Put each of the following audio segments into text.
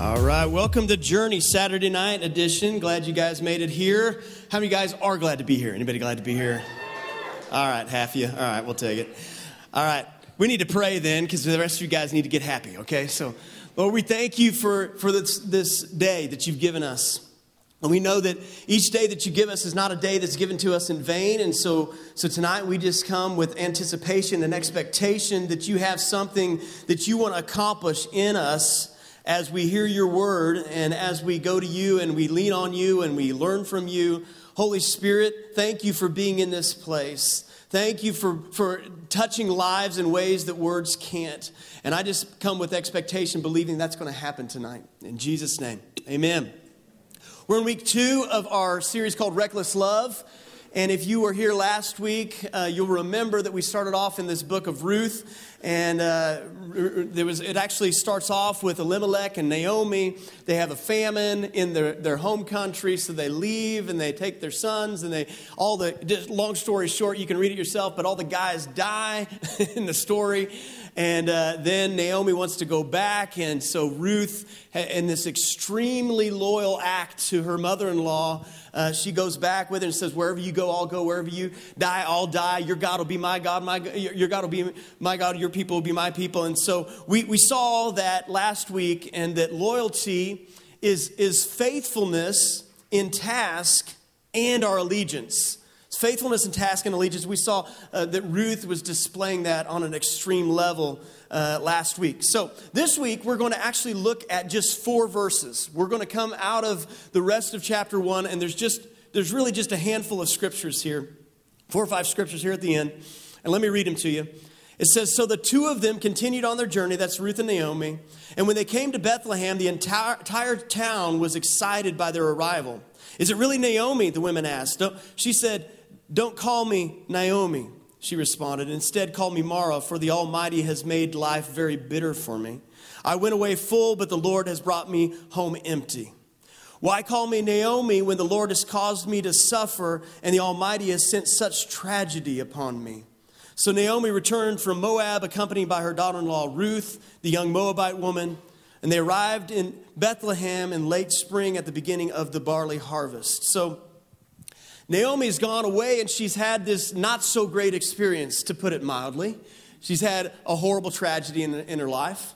All right, welcome to Journey Saturday night edition. Glad you guys made it here. How many guys are glad to be here? Anybody glad to be here? All right, half of you. All right, we'll take it. All right, we need to pray then because the rest of you guys need to get happy, okay? So, Lord, we thank you for, for this, this day that you've given us. And we know that each day that you give us is not a day that's given to us in vain. And so, so tonight we just come with anticipation and expectation that you have something that you want to accomplish in us as we hear your word and as we go to you and we lean on you and we learn from you. Holy Spirit, thank you for being in this place. Thank you for, for touching lives in ways that words can't. And I just come with expectation, believing that's going to happen tonight. In Jesus' name, amen. We're in week two of our series called Reckless Love. And if you were here last week, uh, you'll remember that we started off in this book of Ruth. And uh, there was, it actually starts off with Elimelech and Naomi. They have a famine in their, their home country, so they leave and they take their sons. And they, all the, long story short, you can read it yourself, but all the guys die in the story. And uh, then Naomi wants to go back. And so Ruth, in this extremely loyal act to her mother in law, uh, she goes back with her and says, Wherever you go, I'll go. Wherever you die, I'll die. Your God will be my God. My, your God will be my God. Your people will be my people. And so we, we saw that last week, and that loyalty is, is faithfulness in task and our allegiance. Faithfulness in task and allegiance. We saw uh, that Ruth was displaying that on an extreme level uh, last week. So this week, we're going to actually look at just four verses. We're going to come out of the rest of chapter one, and there's just there's really just a handful of scriptures here, four or five scriptures here at the end. And let me read them to you. It says, So the two of them continued on their journey, that's Ruth and Naomi. And when they came to Bethlehem, the entire, entire town was excited by their arrival. Is it really Naomi? The women asked. She said, don't call me Naomi, she responded. Instead, call me Mara, for the Almighty has made life very bitter for me. I went away full, but the Lord has brought me home empty. Why call me Naomi when the Lord has caused me to suffer and the Almighty has sent such tragedy upon me? So Naomi returned from Moab, accompanied by her daughter in law Ruth, the young Moabite woman, and they arrived in Bethlehem in late spring at the beginning of the barley harvest. So Naomi's gone away and she's had this not so great experience, to put it mildly. She's had a horrible tragedy in, in her life.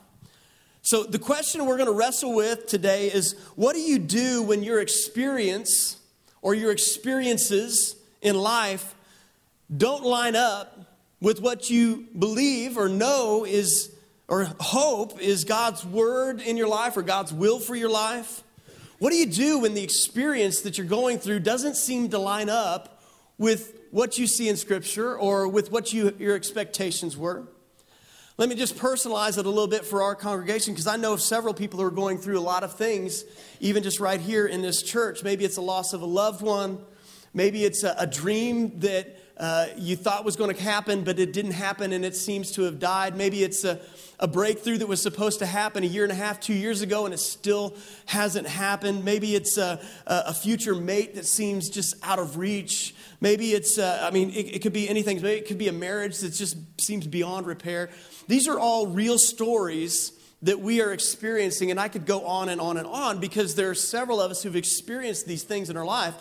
So, the question we're going to wrestle with today is what do you do when your experience or your experiences in life don't line up with what you believe or know is or hope is God's word in your life or God's will for your life? What do you do when the experience that you're going through doesn't seem to line up with what you see in Scripture or with what you, your expectations were? Let me just personalize it a little bit for our congregation because I know of several people who are going through a lot of things, even just right here in this church. Maybe it's a loss of a loved one, maybe it's a, a dream that uh, you thought was going to happen, but it didn't happen and it seems to have died. Maybe it's a, a breakthrough that was supposed to happen a year and a half, two years ago, and it still hasn't happened. Maybe it's a, a future mate that seems just out of reach. Maybe it's, uh, I mean, it, it could be anything. Maybe it could be a marriage that just seems beyond repair. These are all real stories that we are experiencing, and I could go on and on and on because there are several of us who've experienced these things in our life.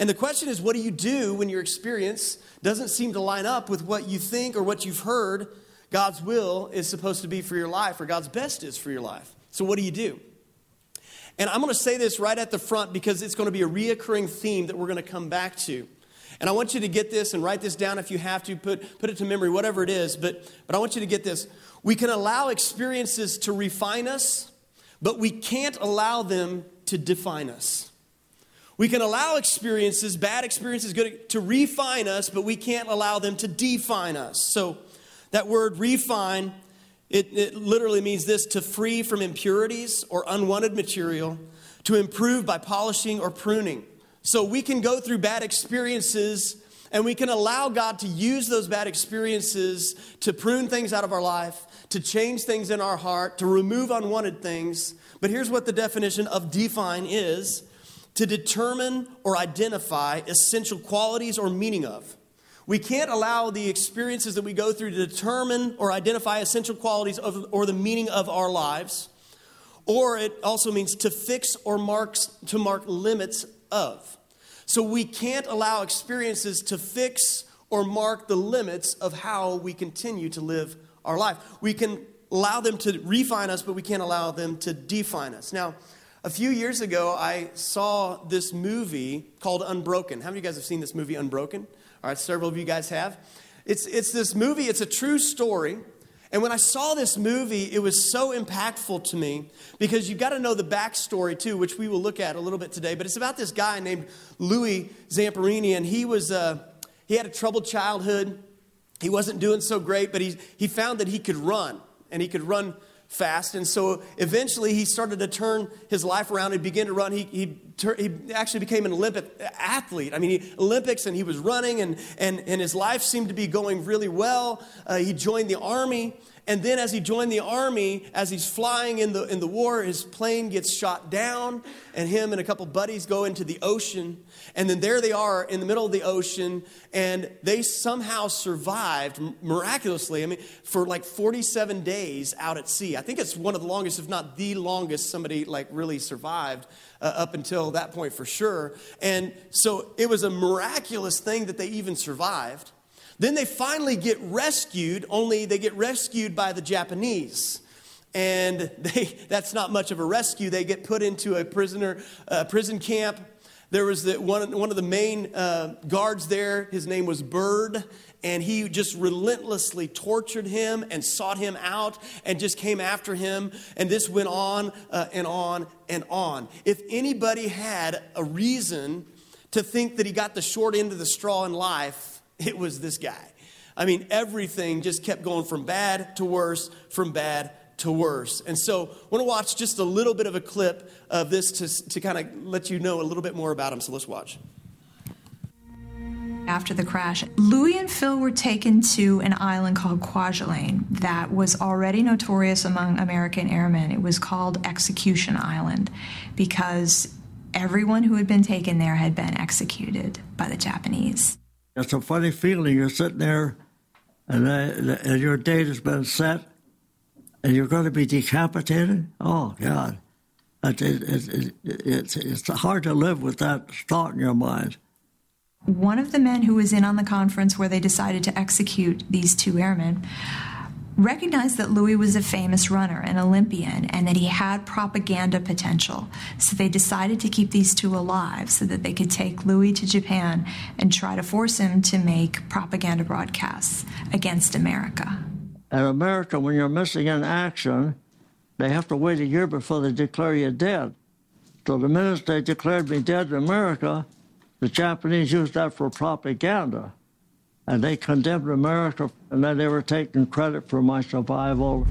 And the question is, what do you do when your experience doesn't seem to line up with what you think or what you've heard God's will is supposed to be for your life or God's best is for your life? So, what do you do? And I'm going to say this right at the front because it's going to be a reoccurring theme that we're going to come back to. And I want you to get this and write this down if you have to, put, put it to memory, whatever it is. But, but I want you to get this. We can allow experiences to refine us, but we can't allow them to define us. We can allow experiences, bad experiences, good, to refine us, but we can't allow them to define us. So, that word refine, it, it literally means this to free from impurities or unwanted material, to improve by polishing or pruning. So, we can go through bad experiences and we can allow God to use those bad experiences to prune things out of our life, to change things in our heart, to remove unwanted things. But here's what the definition of define is to determine or identify essential qualities or meaning of. We can't allow the experiences that we go through to determine or identify essential qualities of, or the meaning of our lives. or it also means to fix or marks to mark limits of. So we can't allow experiences to fix or mark the limits of how we continue to live our life. We can allow them to refine us, but we can't allow them to define us. Now, a few years ago, I saw this movie called Unbroken. How many of you guys have seen this movie, Unbroken? All right, several of you guys have. It's, it's this movie, it's a true story. And when I saw this movie, it was so impactful to me because you've got to know the backstory too, which we will look at a little bit today. But it's about this guy named Louis Zamperini, and he was uh, he had a troubled childhood. He wasn't doing so great, but he, he found that he could run, and he could run fast. And so eventually he started to turn his life around. He began to run. He, he, he actually became an Olympic athlete. I mean, he, Olympics, and he was running, and, and, and his life seemed to be going really well. Uh, he joined the army. And then, as he joined the army, as he's flying in the, in the war, his plane gets shot down, and him and a couple buddies go into the ocean. And then there they are in the middle of the ocean, and they somehow survived miraculously. I mean, for like 47 days out at sea. I think it's one of the longest, if not the longest, somebody like really survived uh, up until that point for sure. And so it was a miraculous thing that they even survived. Then they finally get rescued, only they get rescued by the Japanese. And they, that's not much of a rescue. They get put into a prisoner uh, prison camp. There was the, one, one of the main uh, guards there. His name was Bird, and he just relentlessly tortured him and sought him out and just came after him. And this went on uh, and on and on. If anybody had a reason to think that he got the short end of the straw in life, it was this guy. I mean, everything just kept going from bad to worse, from bad to worse. And so I want to watch just a little bit of a clip of this to, to kind of let you know a little bit more about him. So let's watch. After the crash, Louis and Phil were taken to an island called Kwajalein that was already notorious among American airmen. It was called Execution Island because everyone who had been taken there had been executed by the Japanese. It's a funny feeling. You're sitting there, and, and your date has been set, and you're going to be decapitated. Oh God, it, it, it, it's it's hard to live with that thought in your mind. One of the men who was in on the conference where they decided to execute these two airmen recognized that Louis was a famous runner, an Olympian, and that he had propaganda potential. So they decided to keep these two alive so that they could take Louis to Japan and try to force him to make propaganda broadcasts against America. In America, when you're missing in action, they have to wait a year before they declare you dead. So the minute they declared me dead in America, the Japanese used that for propaganda and they condemned America, and then they were taking credit for my survival.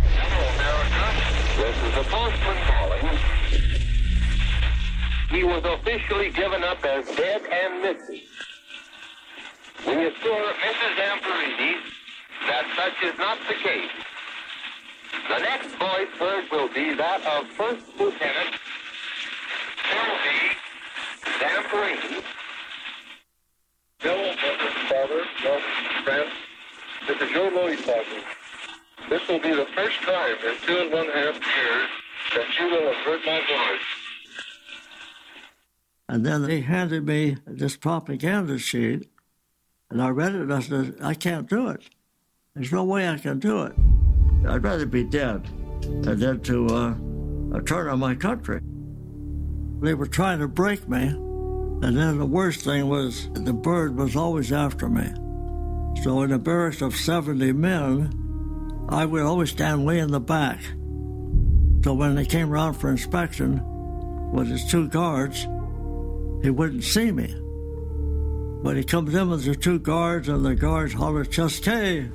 Hello, America. This is the postman calling. He was officially given up as dead and missing. We assure Mrs. Zamperini that such is not the case. The next voice heard will be that of First Lieutenant Silvie Zamperini. Bill, Mrs. Father, no, friends, this is Joe Louis talking. This will be the first time in two and one half years that you will have heard my voice. And then they handed me this propaganda sheet, and I read it and I said, I can't do it. There's no way I can do it. I'd rather be dead than to uh, turn on my country. They were trying to break me. And then the worst thing was the bird was always after me. So in a barracks of 70 men, I would always stand way in the back. So when they came around for inspection with his two guards, he wouldn't see me. But he comes in with the two guards, and the guards holler, hey,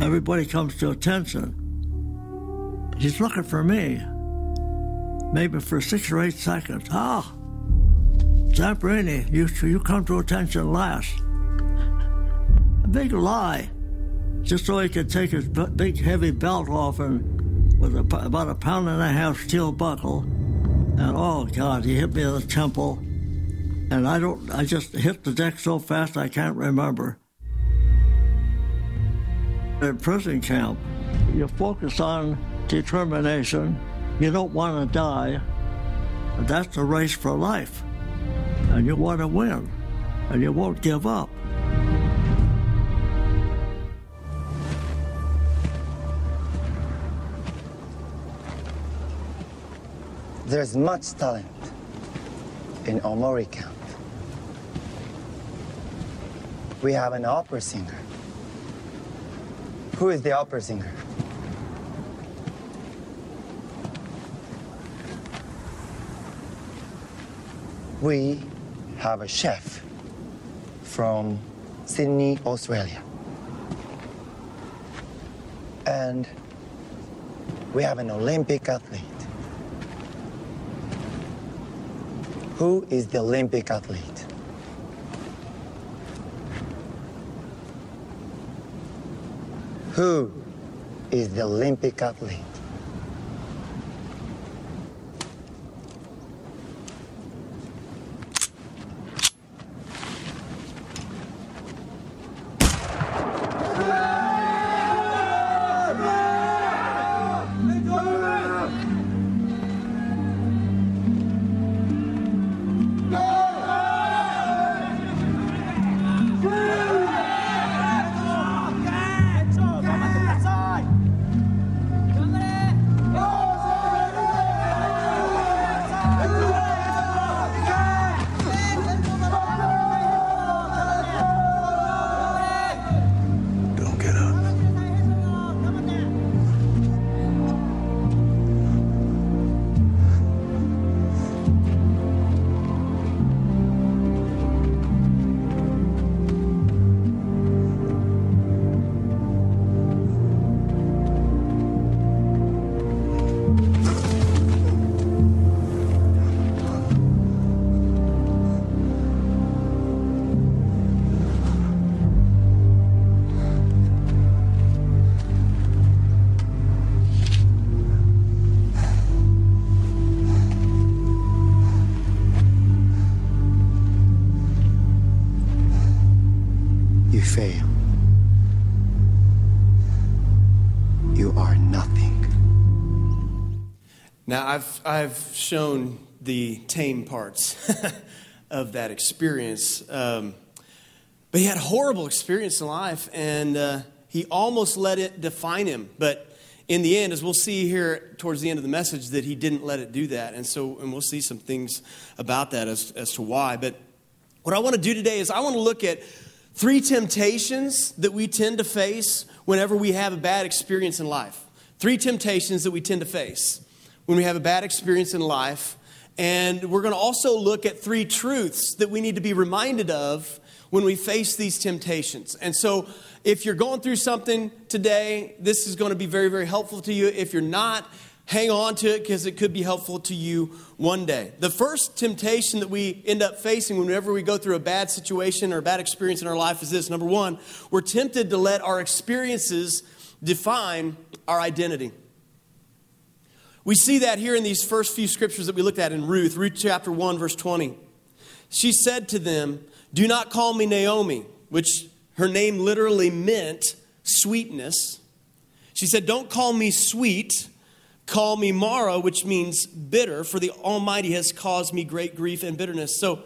everybody comes to attention. He's looking for me, maybe for six or eight seconds. Ah, Zamperini, you, you come to attention last. Big lie. Just so he could take his big heavy belt off and with a, about a pound and a half steel buckle. And oh God, he hit me in the temple. And I don't, I just hit the deck so fast I can't remember. In prison camp, you focus on determination You don't want to die. That's a race for life. And you want to win. And you won't give up. There's much talent in Omori camp. We have an opera singer. Who is the opera singer? We have a chef from Sydney, Australia. And we have an Olympic athlete. Who is the Olympic athlete? Who is the Olympic athlete? Now, I've, I've shown the tame parts of that experience. Um, but he had a horrible experience in life, and uh, he almost let it define him. But in the end, as we'll see here towards the end of the message, that he didn't let it do that. And so, and we'll see some things about that as, as to why. But what I want to do today is I want to look at three temptations that we tend to face whenever we have a bad experience in life. Three temptations that we tend to face when we have a bad experience in life. And we're going to also look at three truths that we need to be reminded of when we face these temptations. And so, if you're going through something today, this is going to be very, very helpful to you. If you're not, hang on to it because it could be helpful to you one day. The first temptation that we end up facing whenever we go through a bad situation or a bad experience in our life is this number one, we're tempted to let our experiences define our identity. We see that here in these first few scriptures that we looked at in Ruth, Ruth chapter 1, verse 20. She said to them, Do not call me Naomi, which her name literally meant sweetness. She said, Don't call me sweet, call me Mara, which means bitter, for the Almighty has caused me great grief and bitterness. So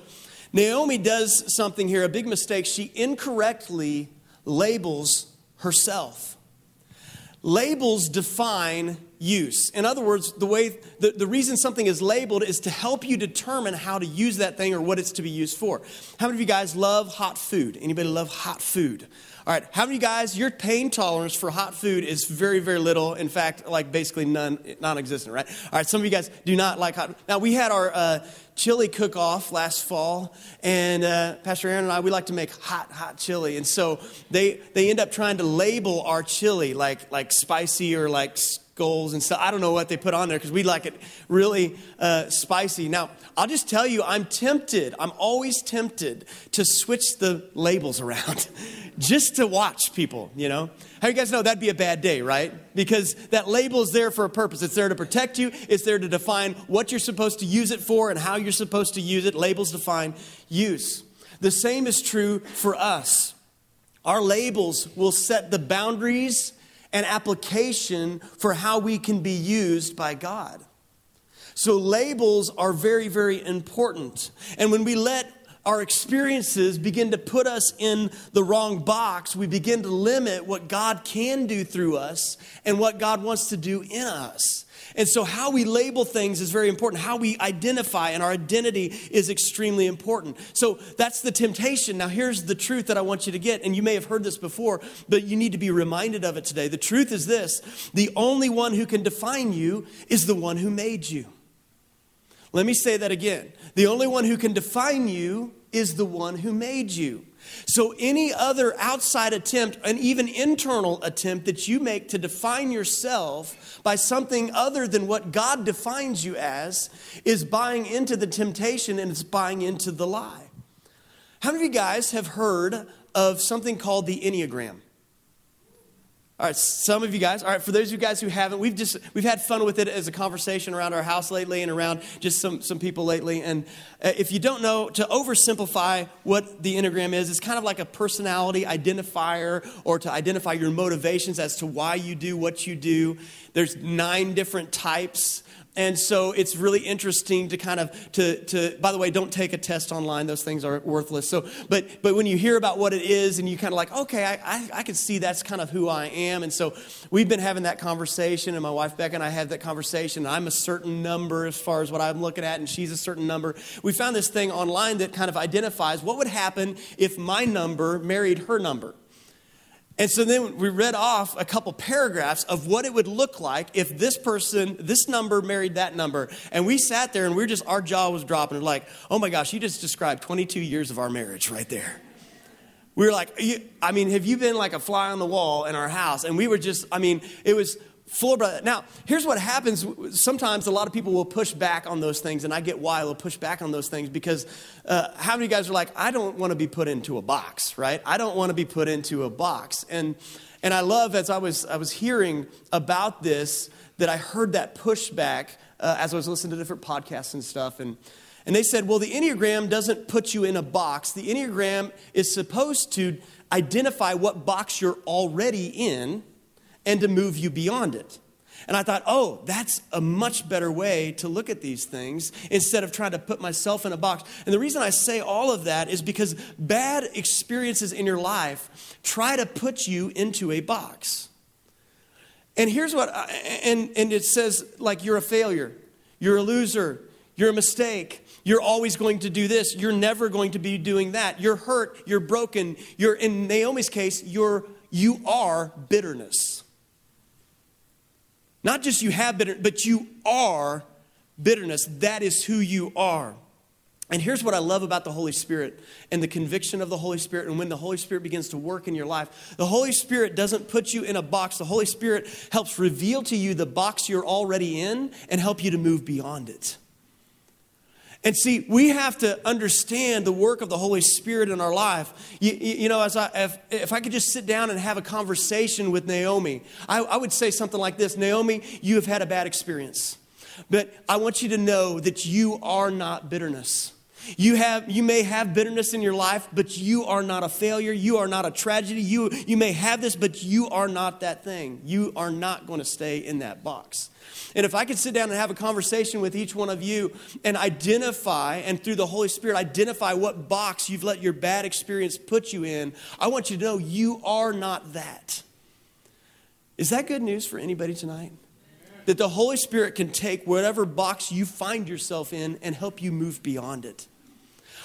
Naomi does something here, a big mistake. She incorrectly labels herself. Labels define use. In other words, the way the, the reason something is labeled is to help you determine how to use that thing or what it's to be used for. How many of you guys love hot food? Anybody love hot food? All right, how many of you guys, your pain tolerance for hot food is very, very little. In fact, like basically none, non existent, right? All right, some of you guys do not like hot. Now, we had our uh, chili cook off last fall, and uh, Pastor Aaron and I, we like to make hot, hot chili. And so they, they end up trying to label our chili like, like spicy or like skulls and stuff. I don't know what they put on there because we like it really uh, spicy. Now, I'll just tell you, I'm tempted. I'm always tempted to switch the labels around just to watch people, you know? How you guys know that'd be a bad day, right? Because that label is there for a purpose. It's there to protect you, it's there to define what you're supposed to use it for and how you're supposed to use it. Labels define use. The same is true for us. Our labels will set the boundaries and application for how we can be used by God. So labels are very, very important. And when we let our experiences begin to put us in the wrong box, we begin to limit what God can do through us and what God wants to do in us. And so, how we label things is very important. How we identify and our identity is extremely important. So, that's the temptation. Now, here's the truth that I want you to get. And you may have heard this before, but you need to be reminded of it today. The truth is this the only one who can define you is the one who made you. Let me say that again. The only one who can define you is the one who made you. So, any other outside attempt, an even internal attempt that you make to define yourself by something other than what God defines you as, is buying into the temptation and it's buying into the lie. How many of you guys have heard of something called the Enneagram? All right, some of you guys. All right, for those of you guys who haven't, we've just we've had fun with it as a conversation around our house lately and around just some some people lately. And uh, if you don't know, to oversimplify what the Enneagram is, it's kind of like a personality identifier or to identify your motivations as to why you do what you do. There's nine different types and so it's really interesting to kind of to, to by the way don't take a test online. Those things are worthless. So but but when you hear about what it is and you kind of like okay i i, I can see that's kind of who i am. And so we've been having that conversation and my wife becca and i had that conversation. I'm a certain number as far as what i'm looking at and she's a certain number. We found this thing online that kind of identifies what would happen if my number married her number and so then we read off a couple paragraphs of what it would look like if this person, this number married that number. And we sat there and we are just, our jaw was dropping. We're Like, oh my gosh, you just described 22 years of our marriage right there. We were like, I mean, have you been like a fly on the wall in our house? And we were just, I mean, it was brother. Now, here's what happens. Sometimes a lot of people will push back on those things, and I get why they'll push back on those things because uh, how many guys are like, I don't want to be put into a box, right? I don't want to be put into a box. And and I love as I was I was hearing about this that I heard that pushback uh, as I was listening to different podcasts and stuff, and and they said, well, the Enneagram doesn't put you in a box. The Enneagram is supposed to identify what box you're already in and to move you beyond it. And I thought, oh, that's a much better way to look at these things instead of trying to put myself in a box. And the reason I say all of that is because bad experiences in your life try to put you into a box. And here's what, I, and, and it says, like, you're a failure, you're a loser, you're a mistake, you're always going to do this, you're never going to be doing that, you're hurt, you're broken, you're, in Naomi's case, you're, you are bitterness. Not just you have bitterness, but you are bitterness. That is who you are. And here's what I love about the Holy Spirit and the conviction of the Holy Spirit. And when the Holy Spirit begins to work in your life, the Holy Spirit doesn't put you in a box. The Holy Spirit helps reveal to you the box you're already in and help you to move beyond it. And see, we have to understand the work of the Holy Spirit in our life. You, you know, as I, if, if, I could just sit down and have a conversation with Naomi, I, I would say something like this Naomi, you have had a bad experience. But I want you to know that you are not bitterness. You, have, you may have bitterness in your life, but you are not a failure. You are not a tragedy. You, you may have this, but you are not that thing. You are not going to stay in that box. And if I could sit down and have a conversation with each one of you and identify, and through the Holy Spirit, identify what box you've let your bad experience put you in, I want you to know you are not that. Is that good news for anybody tonight? That the Holy Spirit can take whatever box you find yourself in and help you move beyond it.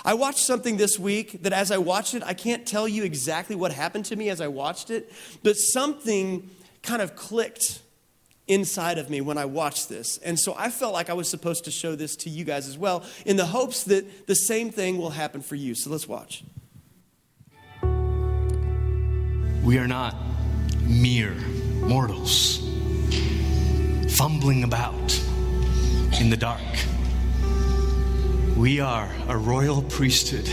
I watched something this week that as I watched it, I can't tell you exactly what happened to me as I watched it, but something kind of clicked inside of me when I watched this. And so I felt like I was supposed to show this to you guys as well in the hopes that the same thing will happen for you. So let's watch. We are not mere mortals fumbling about in the dark. We are a royal priesthood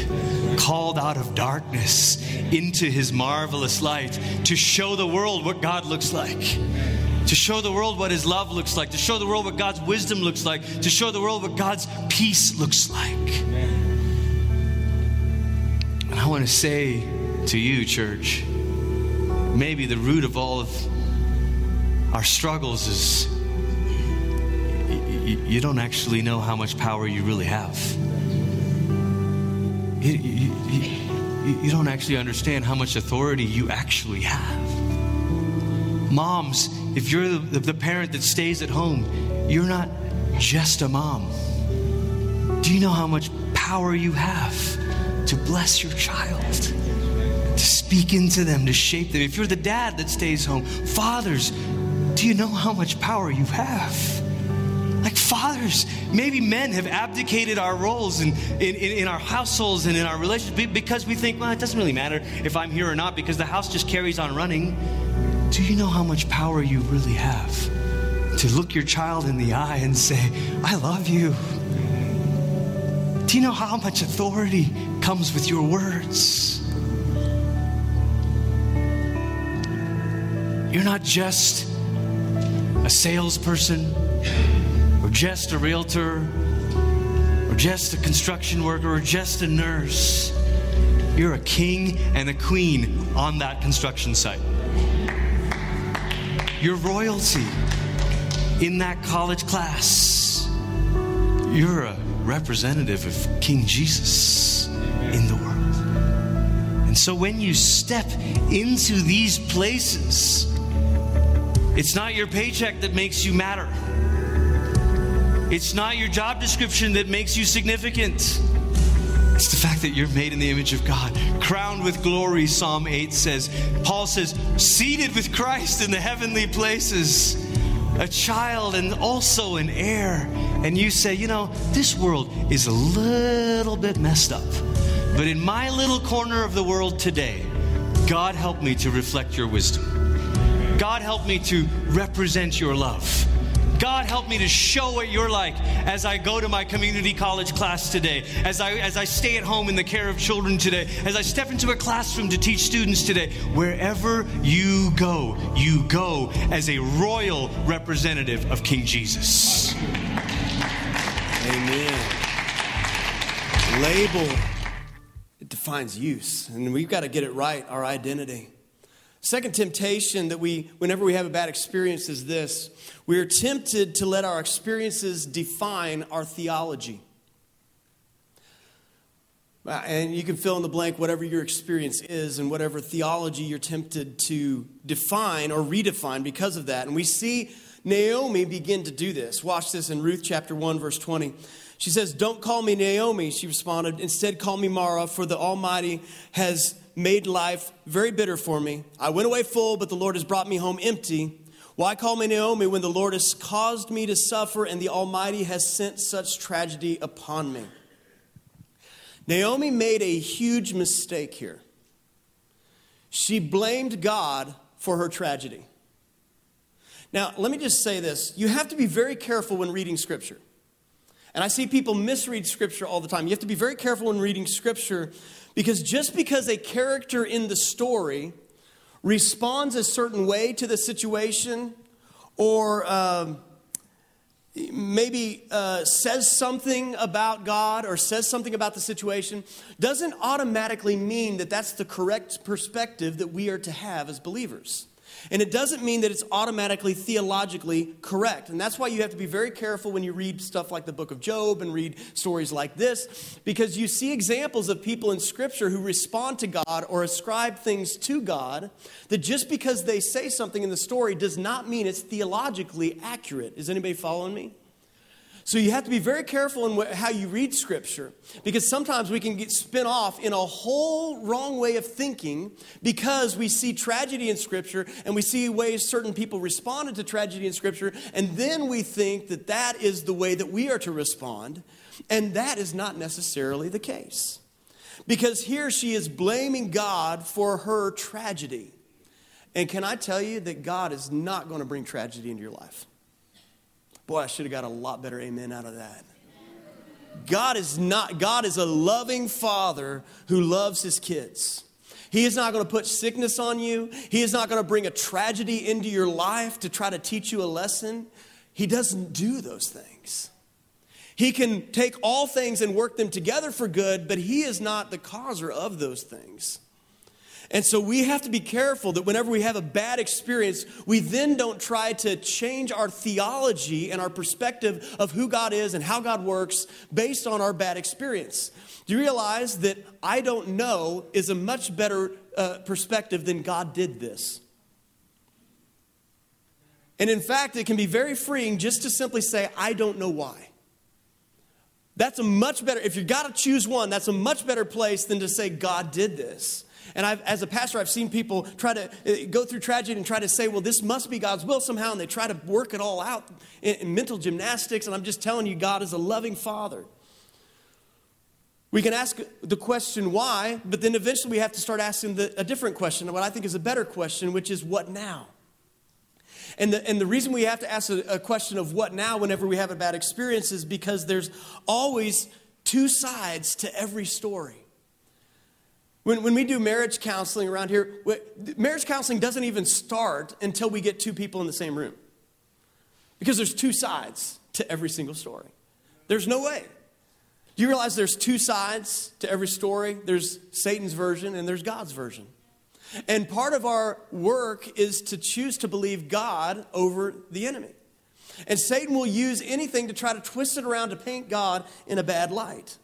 called out of darkness into his marvelous light to show the world what God looks like to show the world what His love looks like, to show the world what God's wisdom looks like, to show the world what God's peace looks like. And I want to say to you, church, maybe the root of all of our struggles is you, you don't actually know how much power you really have. You, you, you, don't actually understand how much authority you actually have. Moms, if you're the, the parent that stays at home, you're not just a mom. Do you know how much power you have to bless your child? To speak into them, to shape them. If you're the dad that stays home, fathers, do you know how much power you have? Like fathers, maybe men have abdicated our roles in, in, in, our households and in our relationships because we think, well, it doesn't really matter if I'm here or not because the house just carries on running. Do you know how much power you really have to look your child in the eye and say, I love you? Do you know how much authority comes with your words? You're not just a salesperson just a realtor or just a construction worker or just a nurse. You're a king and a queen on that construction site You're royalty in that college class. You're a representative of King Jesus in the world. And so when you step into these places, it's not your paycheck that makes you matter. It's not your job description that makes you significant. It's the fact that you're made in the image of God, crowned with glory, Psalm 8 says. Paul says, seated with Christ in the heavenly places, a child and also an heir. And you say, you know, this world is a little bit messed up. But in my little corner of the world today, God help me to reflect your wisdom. God help me to represent your love. God, help me to show what you're like as I go to my community college class today, as I, as I stay at home in the care of children today, as I step into a classroom to teach students today. Wherever you go, you go as a royal representative of King Jesus. Amen. Label, it defines use, and we've got to get it right, our identity. Second temptation that we, whenever we have a bad experience, is this we are tempted to let our experiences define our theology. Uh, and you can fill in the blank whatever your experience is and whatever theology you're tempted to define or redefine because of that. And we see Naomi begin to do this. Watch this in Ruth chapter 1, verse 20. She says, Don't call me Naomi, she responded. Instead, call me Mara, for the Almighty has made life very bitter for me. I went away full, but the Lord has brought me home empty. Why call me Naomi when the Lord has caused me to suffer and the Almighty has sent such tragedy upon me? Naomi made a huge mistake here. She blamed God for her tragedy. Now, let me just say this you have to be very careful when reading Scripture. And I see people misread Scripture all the time. You have to be very careful when reading Scripture because just because a character in the story responds a certain way to the situation or um, maybe uh, says something about God or says something about the situation doesn't automatically mean that that's the correct perspective that we are to have as believers. And it doesn't mean that it's automatically theologically correct. And that's why you have to be very careful when you read stuff like the book of Job and read stories like this, because you see examples of people in Scripture who respond to God or ascribe things to God that just because they say something in the story does not mean it's theologically accurate. Is anybody following me? So you have to be very careful in how you read Scripture because sometimes we can get spin off in a whole wrong way of thinking because we see tragedy in Scripture and we see ways certain people responded to tragedy in Scripture, and then we think that that is the way that we are to respond, and that is not necessarily the case. Because here she is blaming God for her tragedy. And can I tell you that God is not going to bring tragedy into your life? Boy, I should have got a lot better amen out of that. God is not, God is a loving father who loves his kids. He is not going to put sickness on you. He is not going to bring a tragedy into your life to try to teach you a lesson. He doesn't do those things. He can take all things and work them together for good, but he is not the causer of those things. And so we have to be careful that whenever we have a bad experience, we then don't try to change our theology and our perspective of who God is and how God works based on our bad experience. Do you realize that I don't know is a much better uh, perspective than God did this? And in fact, it can be very freeing just to simply say, I don't know why. That's a much better, if you've got to choose one, that's a much better place than to say, God did this. And I've, as a pastor, I've seen people try to uh, go through tragedy and try to say, well, this must be God's will somehow, and they try to work it all out in, in mental gymnastics. And I'm just telling you, God is a loving Father. We can ask the question why, but then eventually we have to start asking the, a different question, what I think is a better question, which is what now? And the, and the reason we have to ask a, a question of what now whenever we have a bad experience is because there's always two sides to every story. When, when we do marriage counseling around here, marriage counseling doesn't even start until we get two people in the same room. Because there's two sides to every single story. There's no way. Do you realize there's two sides to every story? There's Satan's version and there's God's version. And part of our work is to choose to believe God over the enemy. And Satan will use anything to try to twist it around to paint God in a bad light.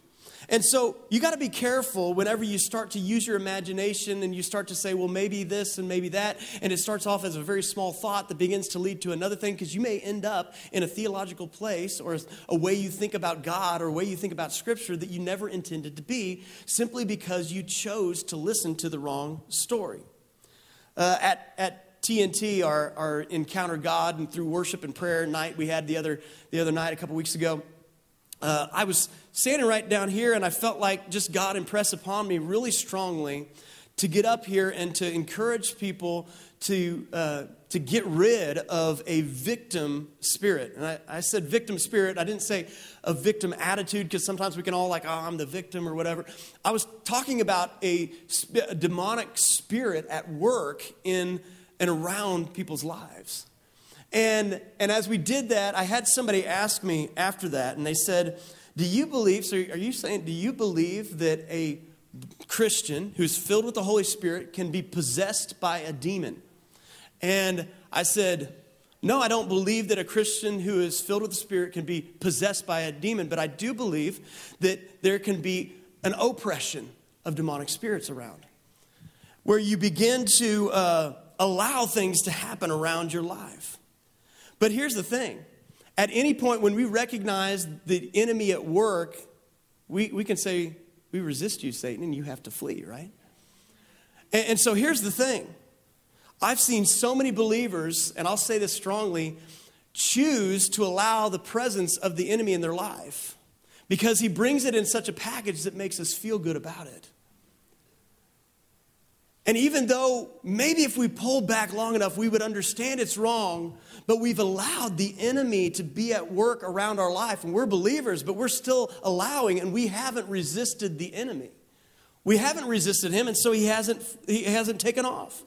And so you got to be careful whenever you start to use your imagination and you start to say, well, maybe this and maybe that. And it starts off as a very small thought that begins to lead to another thing because you may end up in a theological place or a way you think about God or a way you think about Scripture that you never intended to be simply because you chose to listen to the wrong story. Uh, at, at TNT, our, our Encounter God and through worship and prayer night we had the other, the other night a couple weeks ago, uh, I was standing right down here and I felt like just God impressed upon me really strongly to get up here and to encourage people to, uh, to get rid of a victim spirit. And I, I said victim spirit. I didn't say a victim attitude because sometimes we can all like, oh, I'm the victim or whatever. I was talking about a, a demonic spirit at work in and around people's lives. And, and as we did that, I had somebody ask me after that, and they said, Do you believe, so are you saying, do you believe that a Christian who's filled with the Holy Spirit can be possessed by a demon? And I said, No, I don't believe that a Christian who is filled with the Spirit can be possessed by a demon, but I do believe that there can be an oppression of demonic spirits around where you begin to uh, allow things to happen around your life. But here's the thing at any point when we recognize the enemy at work, we, we can say, We resist you, Satan, and you have to flee, right? And, and so here's the thing I've seen so many believers, and I'll say this strongly, choose to allow the presence of the enemy in their life because he brings it in such a package that makes us feel good about it. And even though maybe if we pulled back long enough, we would understand it's wrong, but we've allowed the enemy to be at work around our life. And we're believers, but we're still allowing, and we haven't resisted the enemy. We haven't resisted him, and so he hasn't, he hasn't taken off.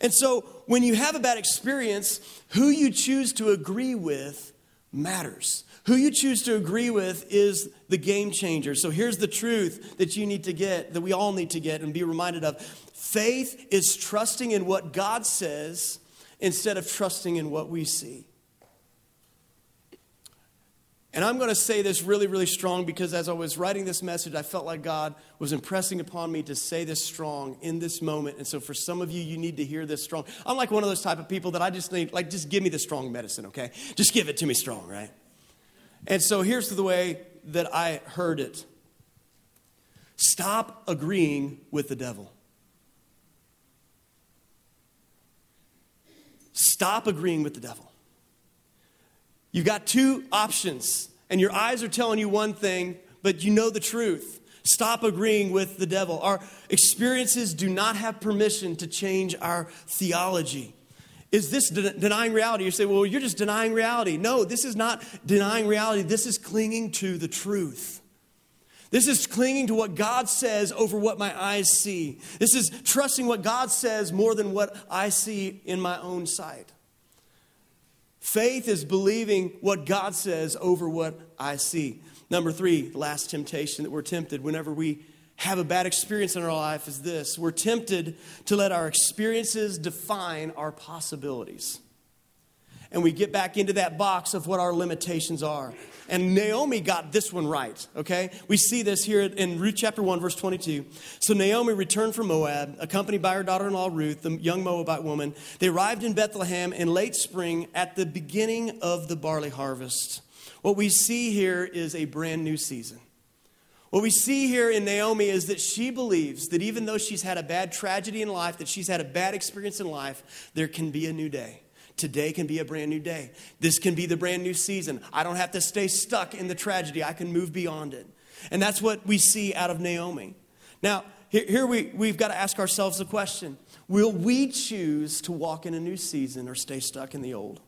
And so when you have a bad experience, who you choose to agree with matters. Who you choose to agree with is the game changer. So here's the truth that you need to get, that we all need to get and be reminded of. Faith is trusting in what God says instead of trusting in what we see. And I'm going to say this really, really strong because as I was writing this message, I felt like God was impressing upon me to say this strong in this moment. And so for some of you, you need to hear this strong. I'm like one of those type of people that I just need, like, just give me the strong medicine, okay? Just give it to me strong, right? And so here's the way that I heard it stop agreeing with the devil. Stop agreeing with the devil. You've got two options, and your eyes are telling you one thing, but you know the truth. Stop agreeing with the devil. Our experiences do not have permission to change our theology. Is this de- denying reality? You say, well, you're just denying reality. No, this is not denying reality. This is clinging to the truth. This is clinging to what God says over what my eyes see. This is trusting what God says more than what I see in my own sight. Faith is believing what God says over what I see. Number three, the last temptation that we're tempted whenever we have a bad experience in our life is this we're tempted to let our experiences define our possibilities. And we get back into that box of what our limitations are. And Naomi got this one right, okay? We see this here in Ruth chapter 1, verse 22. So Naomi returned from Moab, accompanied by her daughter in law Ruth, the young Moabite woman. They arrived in Bethlehem in late spring at the beginning of the barley harvest. What we see here is a brand new season. What we see here in Naomi is that she believes that even though she's had a bad tragedy in life, that she's had a bad experience in life, there can be a new day. Today can be a brand new day. This can be the brand new season. I don't have to stay stuck in the tragedy, I can move beyond it. And that's what we see out of Naomi. Now, here, we, we've got to ask ourselves the question Will we choose to walk in a new season or stay stuck in the old?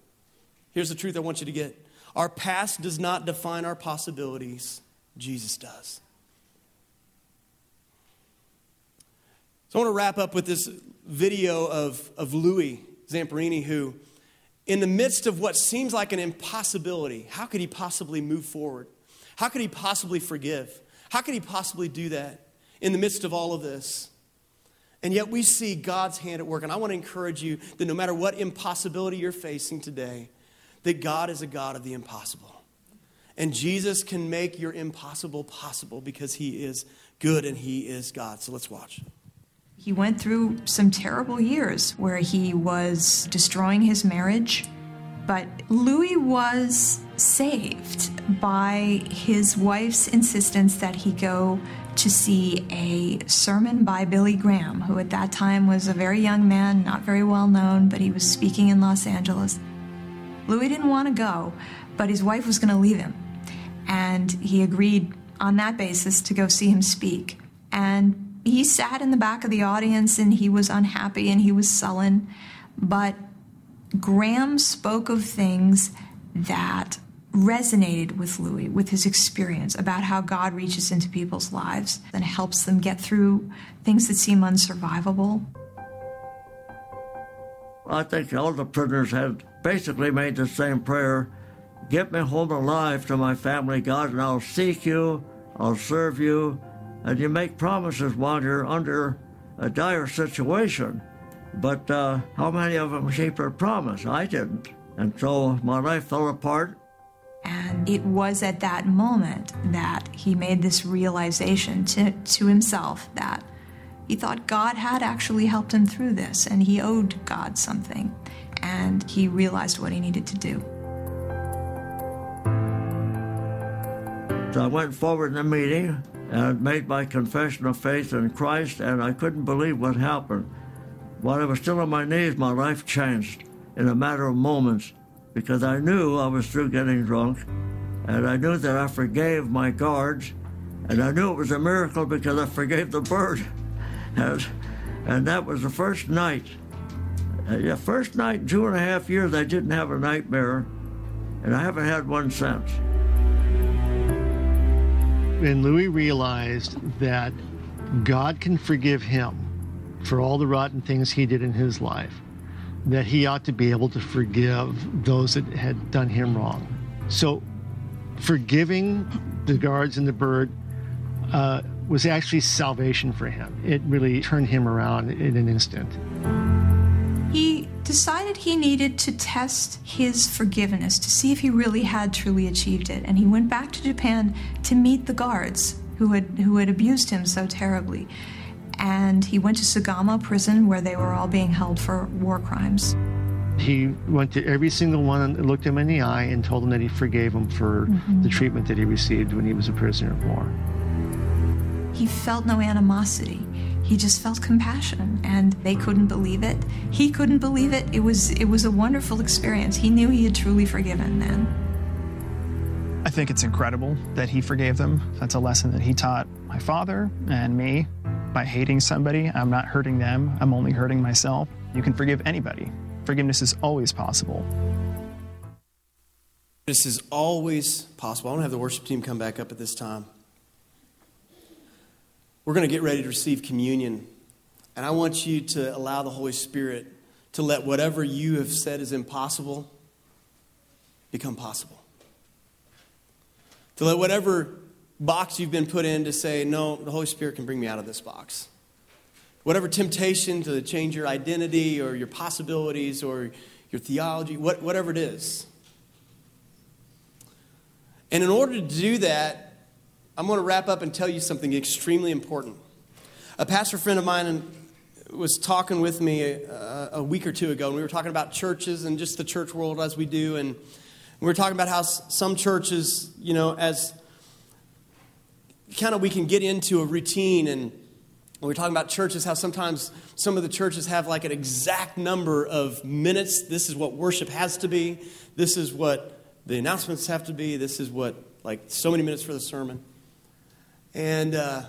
Here's the truth I want you to get our past does not define our possibilities, Jesus does. So I want to wrap up with this video of, of Louis Zamperini, who in the midst of what seems like an impossibility, how could he possibly move forward? How could he possibly forgive? How could he possibly do that in the midst of all of this? And yet we see God's hand at work. And I want to encourage you that no matter what impossibility you're facing today, that God is a God of the impossible. And Jesus can make your impossible possible because he is good and he is God. So let's watch. He went through some terrible years where he was destroying his marriage, but Louis was saved by his wife's insistence that he go to see a sermon by Billy Graham, who at that time was a very young man, not very well known, but he was speaking in Los Angeles. Louis didn't want to go, but his wife was going to leave him. And he agreed on that basis to go see him speak. And he sat in the back of the audience and he was unhappy and he was sullen. But Graham spoke of things that resonated with Louis, with his experience about how God reaches into people's lives and helps them get through things that seem unsurvivable. I think all the prisoners had basically made the same prayer Get me home alive to my family, God, and I'll seek you, I'll serve you, and you make promises while you're under a dire situation. But uh, how many of them keep their promise? I didn't. And so my life fell apart. And it was at that moment that he made this realization to, to himself that he thought God had actually helped him through this and he owed God something. And he realized what he needed to do. So I went forward in the meeting and made my confession of faith in Christ, and I couldn't believe what happened. While I was still on my knees, my life changed in a matter of moments because I knew I was through getting drunk, and I knew that I forgave my guards, and I knew it was a miracle because I forgave the bird. And, and that was the first night. Uh, the first night in two and a half years, I didn't have a nightmare, and I haven't had one since. And Louis realized that God can forgive him for all the rotten things he did in his life, that he ought to be able to forgive those that had done him wrong. So, forgiving the guards and the bird uh, was actually salvation for him. It really turned him around in an instant. He decided he needed to test his forgiveness to see if he really had truly achieved it. And he went back to Japan to meet the guards who had, who had abused him so terribly. And he went to Sugamo prison where they were all being held for war crimes. He went to every single one, and looked him in the eye, and told them that he forgave him for mm-hmm. the treatment that he received when he was a prisoner of war. He felt no animosity he just felt compassion and they couldn't believe it. He couldn't believe it. It was it was a wonderful experience. He knew he had truly forgiven then i think it's incredible that he forgave them. That's a lesson that he taught my father and me. By hating somebody i'm not hurting them. I'm only hurting myself. You can forgive anybody. Forgiveness is always possible. This is always possible. I don't have the worship team come back up at this time we're going to get ready to receive communion. And I want you to allow the Holy Spirit to let whatever you have said is impossible become possible. To let whatever box you've been put in to say, no, the Holy Spirit can bring me out of this box. Whatever temptation to change your identity or your possibilities or your theology, what, whatever it is. And in order to do that, I'm going to wrap up and tell you something extremely important. A pastor friend of mine was talking with me a, a, week or two ago, and we were talking about churches and just the church world as we do. And we were talking about how some churches, you know, as kind of we can get into a routine and we are talking about churches, how sometimes some of the churches have like an exact number of minutes. This is what worship has to be. This is what the announcements have to be. This is what, like, so many minutes for the sermon. And, uh,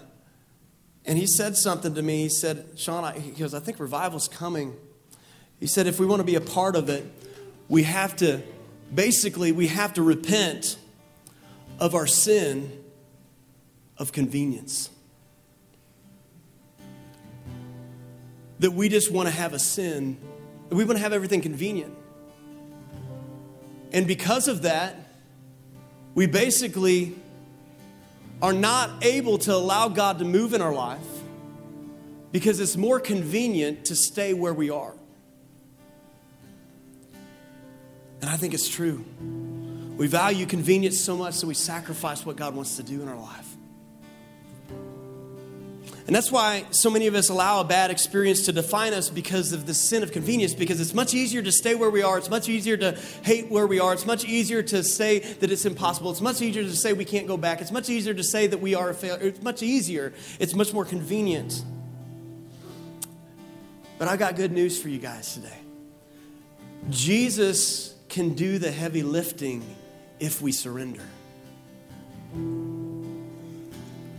and he said something to me. He said, Sean, I, he goes, I think revival's coming. He said, if we want to be a part of it, we have to, basically, we have to repent of our sin of convenience. that we just want to have a sin, we want to have everything convenient. And because of that, we basically are not able to allow God to move in our life because it's more convenient to stay where we are. And I think it's true. We value convenience so much that we sacrifice what God wants to do in our life. And that's why so many of us allow a bad experience to define us because of the sin of convenience, because it's much easier to stay where we are. It's much easier to hate where we are. It's much easier to say that it's impossible. It's much easier to say we can't go back. It's much easier to say that we are a failure. It's much easier. It's much more convenient. But I've got good news for you guys today. Jesus can do the heavy lifting if we surrender.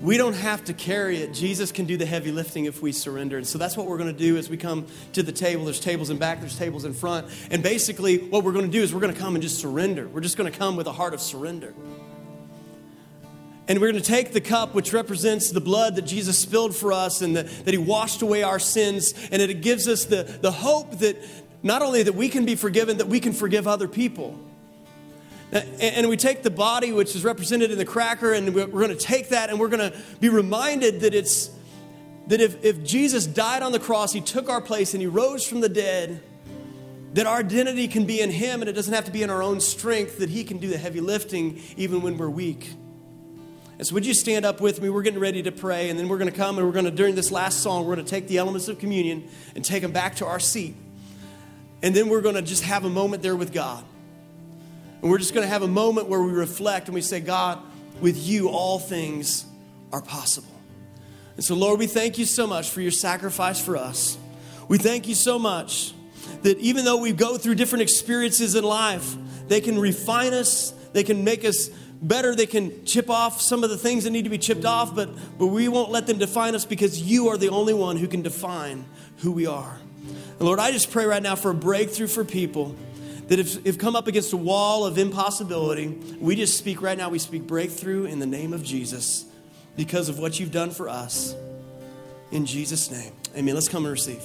We don't have to carry it. Jesus can do the heavy lifting if we surrender. And so that's what we're going to do as we come to the table. There's tables in back, there's tables in front. And basically, what we're going to do is we're going to come and just surrender. We're just going to come with a heart of surrender. And we're going to take the cup, which represents the blood that Jesus spilled for us and the, that he washed away our sins. And it gives us the, the hope that not only that we can be forgiven, that we can forgive other people. And we take the body, which is represented in the cracker, and we're going to take that and we're going to be reminded that it's that if, if Jesus died on the cross, he took our place and he rose from the dead, that our identity can be in him and it doesn't have to be in our own strength, that he can do the heavy lifting even when we're weak. And so, would you stand up with me? We're getting ready to pray, and then we're going to come and we're going to, during this last song, we're going to take the elements of communion and take them back to our seat. And then we're going to just have a moment there with God. And we're just going to have a moment where we reflect and we say, God, with you, all things are possible. And so, Lord, we thank you so much for your sacrifice for us. We thank you so much that even though we go through different experiences in life, they can refine us, they can make us better, they can chip off some of the things that need to be chipped off, but, but we won't let them define us because you are the only one who can define who we are. And Lord, I just pray right now for a breakthrough for people that have, have come up against a wall of impossibility, we just speak right now, we speak breakthrough in the name of Jesus because of what you've done for us. In Jesus' name. Amen. Let's come and receive.